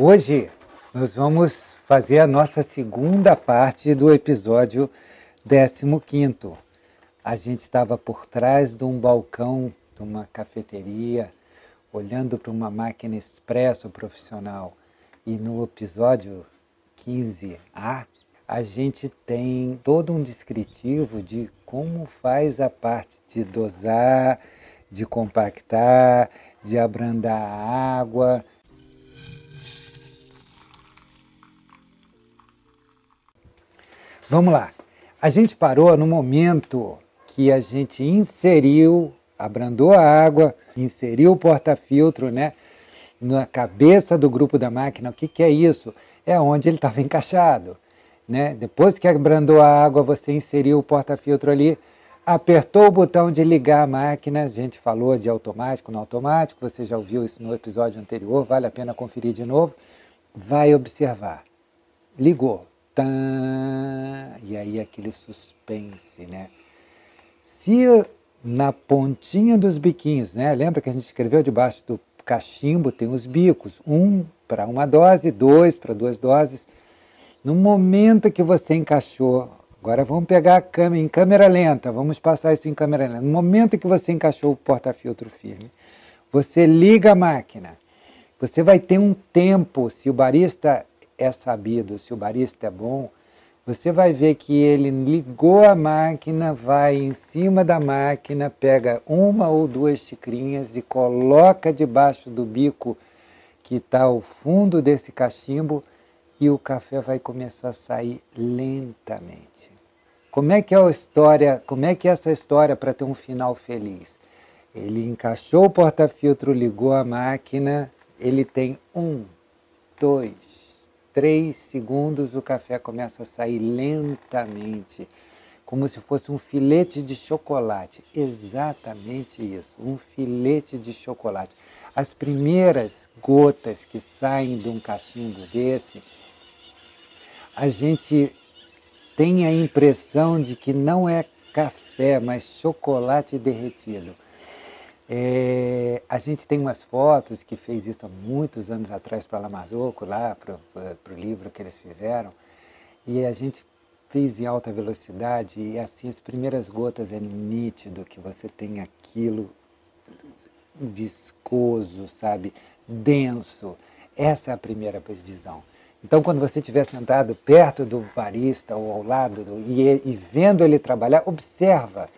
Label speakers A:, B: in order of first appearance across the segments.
A: Hoje nós vamos fazer a nossa segunda parte do episódio 15. A gente estava por trás de um balcão de uma cafeteria, olhando para uma máquina expresso profissional. E no episódio 15A, a gente tem todo um descritivo de como faz a parte de dosar, de compactar, de abrandar a água, Vamos lá. A gente parou no momento que a gente inseriu, abrandou a água, inseriu o porta-filtro, né? Na cabeça do grupo da máquina. O que, que é isso? É onde ele estava encaixado. Né? Depois que abrandou a água, você inseriu o porta-filtro ali, apertou o botão de ligar a máquina. A gente falou de automático, não automático. Você já ouviu isso no episódio anterior, vale a pena conferir de novo. Vai observar. Ligou e aí aquele suspense, né? Se na pontinha dos biquinhos, né? Lembra que a gente escreveu debaixo do cachimbo tem os bicos, um para uma dose, dois para duas doses. No momento que você encaixou, agora vamos pegar a câmera em câmera lenta, vamos passar isso em câmera lenta. No momento que você encaixou o porta-filtro firme, você liga a máquina. Você vai ter um tempo, se o barista é sabido, se o barista é bom, você vai ver que ele ligou a máquina, vai em cima da máquina, pega uma ou duas xicrinhas e coloca debaixo do bico que está ao fundo desse cachimbo e o café vai começar a sair lentamente. Como é que é a história? Como é que é essa história para ter um final feliz? Ele encaixou o porta-filtro, ligou a máquina, ele tem um, dois, três segundos o café começa a sair lentamente, como se fosse um filete de chocolate. Exatamente isso, um filete de chocolate. As primeiras gotas que saem de um cachimbo desse, a gente tem a impressão de que não é café, mas chocolate derretido. É, a gente tem umas fotos que fez isso há muitos anos atrás para Lamazoco, lá para o livro que eles fizeram, e a gente fez em alta velocidade e assim as primeiras gotas é nítido que você tem aquilo viscoso, sabe, denso. Essa é a primeira visão. Então, quando você estiver sentado perto do barista ou ao lado do, e, e vendo ele trabalhar, observa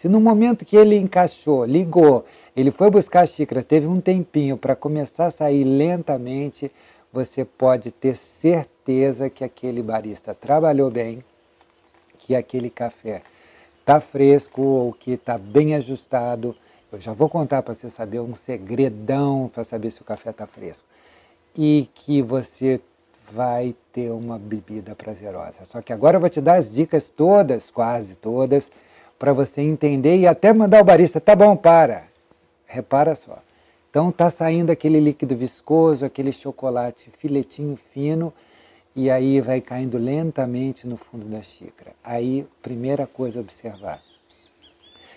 A: se no momento que ele encaixou, ligou, ele foi buscar a xícara, teve um tempinho para começar a sair lentamente, você pode ter certeza que aquele barista trabalhou bem, que aquele café está fresco ou que está bem ajustado. Eu já vou contar para você saber um segredão para saber se o café está fresco. E que você vai ter uma bebida prazerosa. Só que agora eu vou te dar as dicas todas, quase todas, para você entender e até mandar o barista, tá bom, para. Repara só. Então está saindo aquele líquido viscoso, aquele chocolate filetinho fino, e aí vai caindo lentamente no fundo da xícara. Aí, primeira coisa a observar.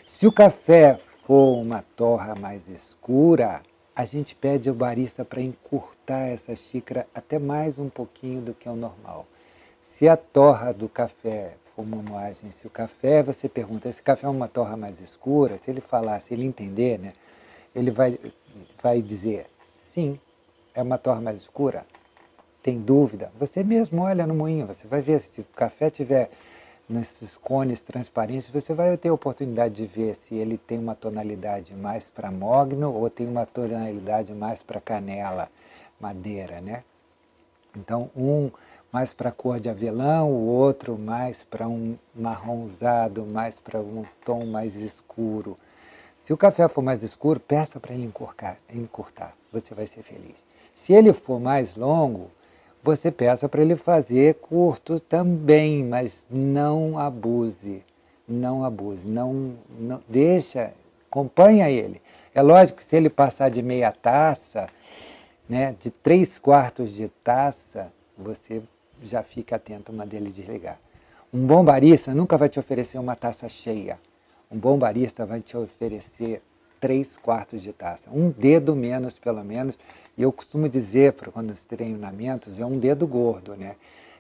A: Se o café for uma torra mais escura, a gente pede ao barista para encurtar essa xícara até mais um pouquinho do que o normal. Se a torra do café uma moagem. Se o café, você pergunta, esse café é uma torra mais escura? Se ele falar, se ele entender, né, ele vai, vai dizer, sim, é uma torra mais escura. Tem dúvida? Você mesmo olha no moinho, você vai ver se o café tiver nesses cones transparentes, você vai ter a oportunidade de ver se ele tem uma tonalidade mais para mogno ou tem uma tonalidade mais para canela, madeira, né? Então, um mais para a cor de avelã, o outro mais para um marronzado, mais para um tom mais escuro. Se o café for mais escuro, peça para ele encurtar, encurtar, você vai ser feliz. Se ele for mais longo, você peça para ele fazer curto também, mas não abuse, não abuse, não, não deixa, acompanha ele. É lógico que se ele passar de meia taça, né, de três quartos de taça, você já fica atento uma dele desligar. Um bom barista nunca vai te oferecer uma taça cheia. Um bom barista vai te oferecer três quartos de taça, um dedo menos pelo menos. E eu costumo dizer para quando os treinamentos é um dedo gordo, né?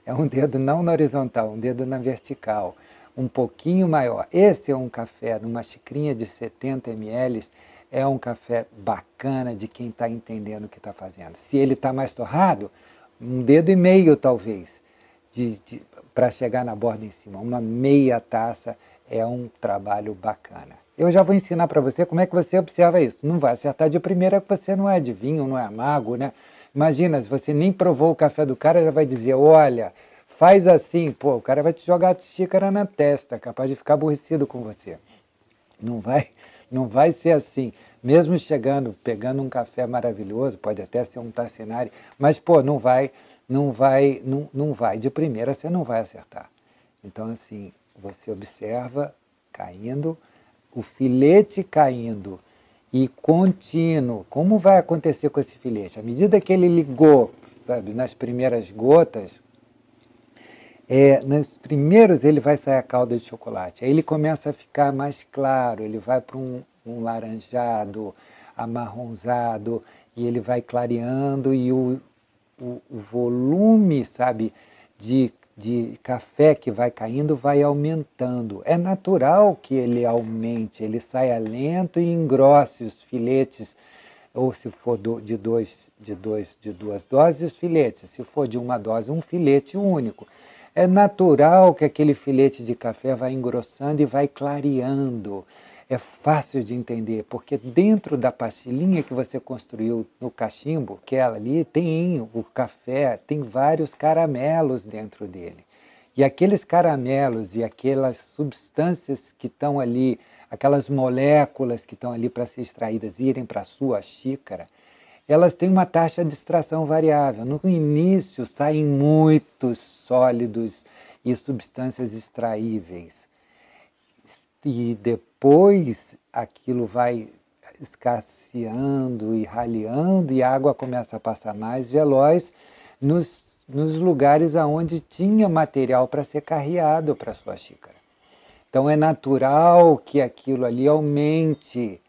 A: É um dedo não na horizontal, um dedo na vertical, um pouquinho maior. Esse é um café numa xicrinha de 70 ml, é um café bacana de quem está entendendo o que está fazendo. Se ele está mais torrado, um dedo e meio talvez, de, de para chegar na borda em cima. Uma meia taça é um trabalho bacana. Eu já vou ensinar para você como é que você observa isso. Não vai acertar de primeira que você não é adivinho, não é mago, né? Imagina, se você nem provou o café do cara, já vai dizer, olha, faz assim, pô, o cara vai te jogar a xícara na testa, capaz de ficar aborrecido com você. Não vai, não vai ser assim. Mesmo chegando, pegando um café maravilhoso, pode até ser um Tassinari, mas pô, não vai, não vai, não, não vai. De primeira você não vai acertar. Então assim, você observa caindo, o filete caindo e contínuo. Como vai acontecer com esse filete? À medida que ele ligou, sabe, nas primeiras gotas, é, nos primeiros ele vai sair a calda de chocolate. Aí ele começa a ficar mais claro, ele vai para um, um laranjado, amarronzado, e ele vai clareando e o, o, o volume, sabe, de de café que vai caindo vai aumentando. É natural que ele aumente, ele saia lento e engrosse os filetes, ou se for de, dois, de, dois, de duas doses, os filetes. Se for de uma dose, um filete único. É natural que aquele filete de café vai engrossando e vai clareando é fácil de entender, porque dentro da pastilhinha que você construiu no cachimbo, que ela ali tem o café, tem vários caramelos dentro dele. E aqueles caramelos e aquelas substâncias que estão ali, aquelas moléculas que estão ali para ser extraídas irem para a sua xícara, elas têm uma taxa de extração variável. No início saem muitos sólidos e substâncias extraíveis. E depois aquilo vai escasseando e raleando e a água começa a passar mais veloz nos, nos lugares aonde tinha material para ser carreado para sua xícara. Então é natural que aquilo ali aumente,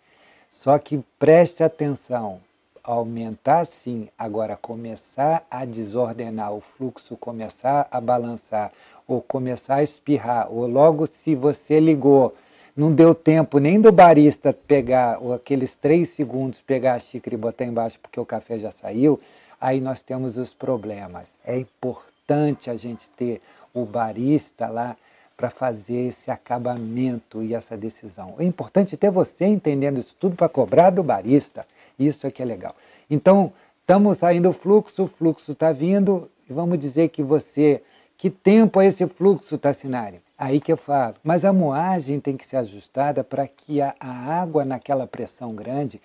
A: só que preste atenção, aumentar sim, agora começar a desordenar o fluxo, começar a balançar, ou começar a espirrar, ou logo se você ligou não deu tempo nem do barista pegar aqueles três segundos, pegar a xícara e botar embaixo porque o café já saiu, aí nós temos os problemas. É importante a gente ter o barista lá para fazer esse acabamento e essa decisão. É importante ter você entendendo isso tudo para cobrar do barista. Isso é que é legal. Então, estamos saindo o fluxo, o fluxo está vindo, e vamos dizer que você. Que tempo é esse fluxo, Tassinari? Aí que eu falo. Mas a moagem tem que ser ajustada para que a, a água naquela pressão grande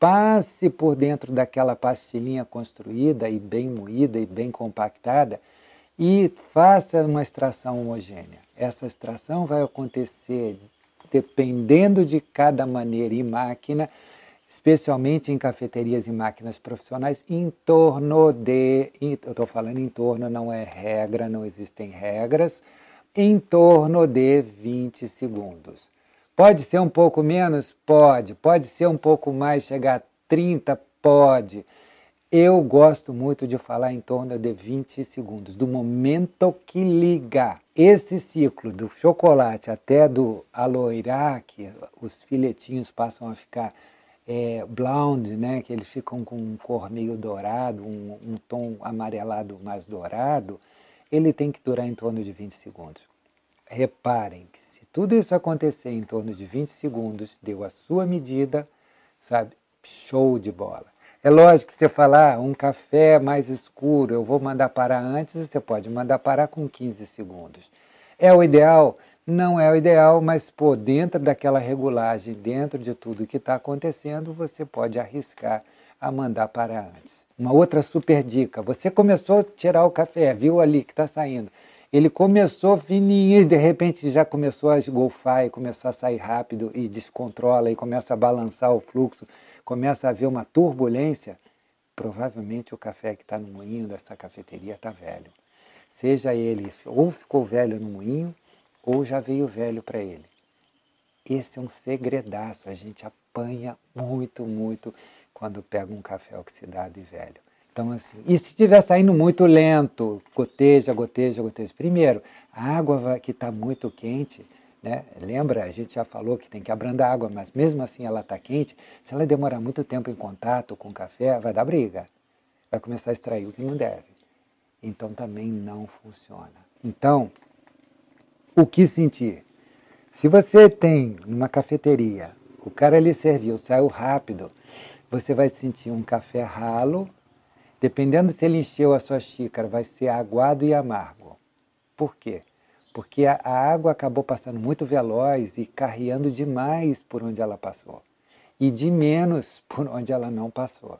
A: passe por dentro daquela pastilhinha construída e bem moída e bem compactada e faça uma extração homogênea. Essa extração vai acontecer dependendo de cada maneira e máquina, especialmente em cafeterias e máquinas profissionais, em torno de. Eu estou falando em torno, não é regra, não existem regras em torno de 20 segundos. Pode ser um pouco menos? Pode. Pode ser um pouco mais, chegar a 30? Pode. Eu gosto muito de falar em torno de 20 segundos, do momento que liga. Esse ciclo do chocolate até do aloirá, que os filetinhos passam a ficar é, blonde, né, que eles ficam com um cor meio dourado, um, um tom amarelado mais dourado, ele tem que durar em torno de 20 segundos. Reparem que se tudo isso acontecer em torno de 20 segundos, deu a sua medida, sabe? Show de bola. É lógico que você falar ah, um café mais escuro, eu vou mandar parar antes, você pode mandar parar com 15 segundos. É o ideal? Não é o ideal, mas pô, dentro daquela regulagem, dentro de tudo que está acontecendo, você pode arriscar a mandar parar antes. Uma outra super dica: você começou a tirar o café, viu ali que está saindo. Ele começou fininho e de repente já começou a esgolfar e começar a sair rápido e descontrola e começa a balançar o fluxo, começa a haver uma turbulência. Provavelmente o café que está no moinho dessa cafeteria está velho. Seja ele ou ficou velho no moinho ou já veio velho para ele. Esse é um segredaço, a gente apanha muito, muito quando pega um café oxidado e velho. Então, assim, e se estiver saindo muito lento, goteja, goteja, goteja. Primeiro, a água que está muito quente, né? Lembra, a gente já falou que tem que abrandar a água, mas mesmo assim ela está quente. Se ela demorar muito tempo em contato com o café, vai dar briga. Vai começar a extrair o que não deve. Então também não funciona. Então, o que sentir? Se você tem uma cafeteria, o cara lhe serviu, saiu rápido, você vai sentir um café ralo, dependendo se ele encheu a sua xícara, vai ser aguado e amargo. Por quê? Porque a, água acabou passando muito veloz e carreando demais por onde ela passou e de menos por onde ela não passou.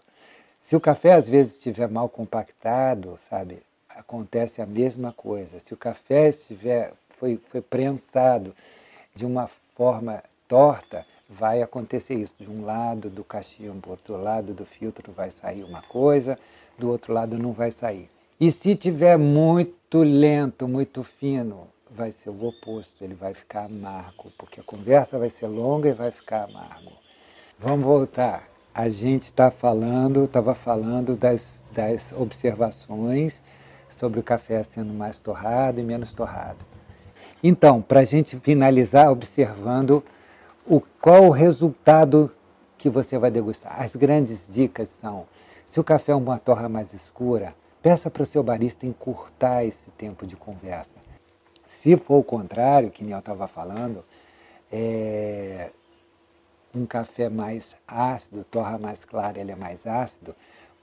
A: Se o café às vezes estiver mal compactado, sabe, acontece a mesma coisa. Se o café estiver foi, foi prensado de uma forma torta, vai acontecer isso. De um lado do cachimbo, outro lado do filtro vai sair uma coisa, do outro lado não vai sair. E se tiver muito lento, muito fino, vai ser o oposto, ele vai ficar amargo, porque a conversa vai ser longa e vai ficar amargo. Vamos voltar. A gente está falando, estava falando das, das observações sobre o café sendo mais torrado e menos torrado. Então, para a gente finalizar observando o, qual o resultado que você vai degustar. As grandes dicas são: se o café é uma torra mais escura, peça para o seu barista encurtar esse tempo de conversa. Se for o contrário, que eu estava falando, é, um café mais ácido, torra mais clara, ele é mais ácido,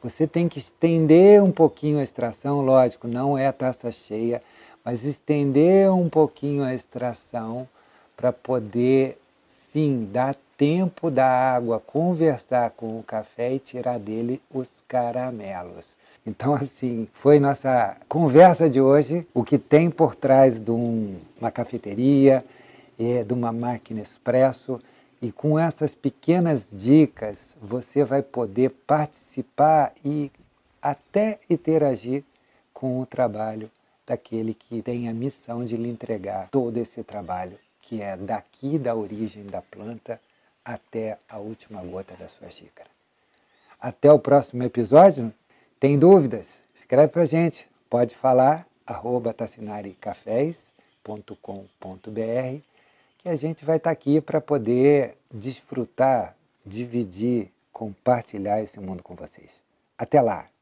A: você tem que estender um pouquinho a extração, lógico, não é taça cheia, mas estender um pouquinho a extração para poder, sim, dar tempo da água conversar com o café e tirar dele os caramelos. Então, assim, foi nossa conversa de hoje, o que tem por trás de um, uma cafeteria, é, de uma máquina expresso. E com essas pequenas dicas, você vai poder participar e até interagir com o trabalho daquele que tem a missão de lhe entregar todo esse trabalho, que é daqui da origem da planta até a última gota da sua xícara. Até o próximo episódio. Tem dúvidas? Escreve para gente. Pode falar, arroba tassinaricafés.com.br, que a gente vai estar tá aqui para poder desfrutar, dividir, compartilhar esse mundo com vocês. Até lá!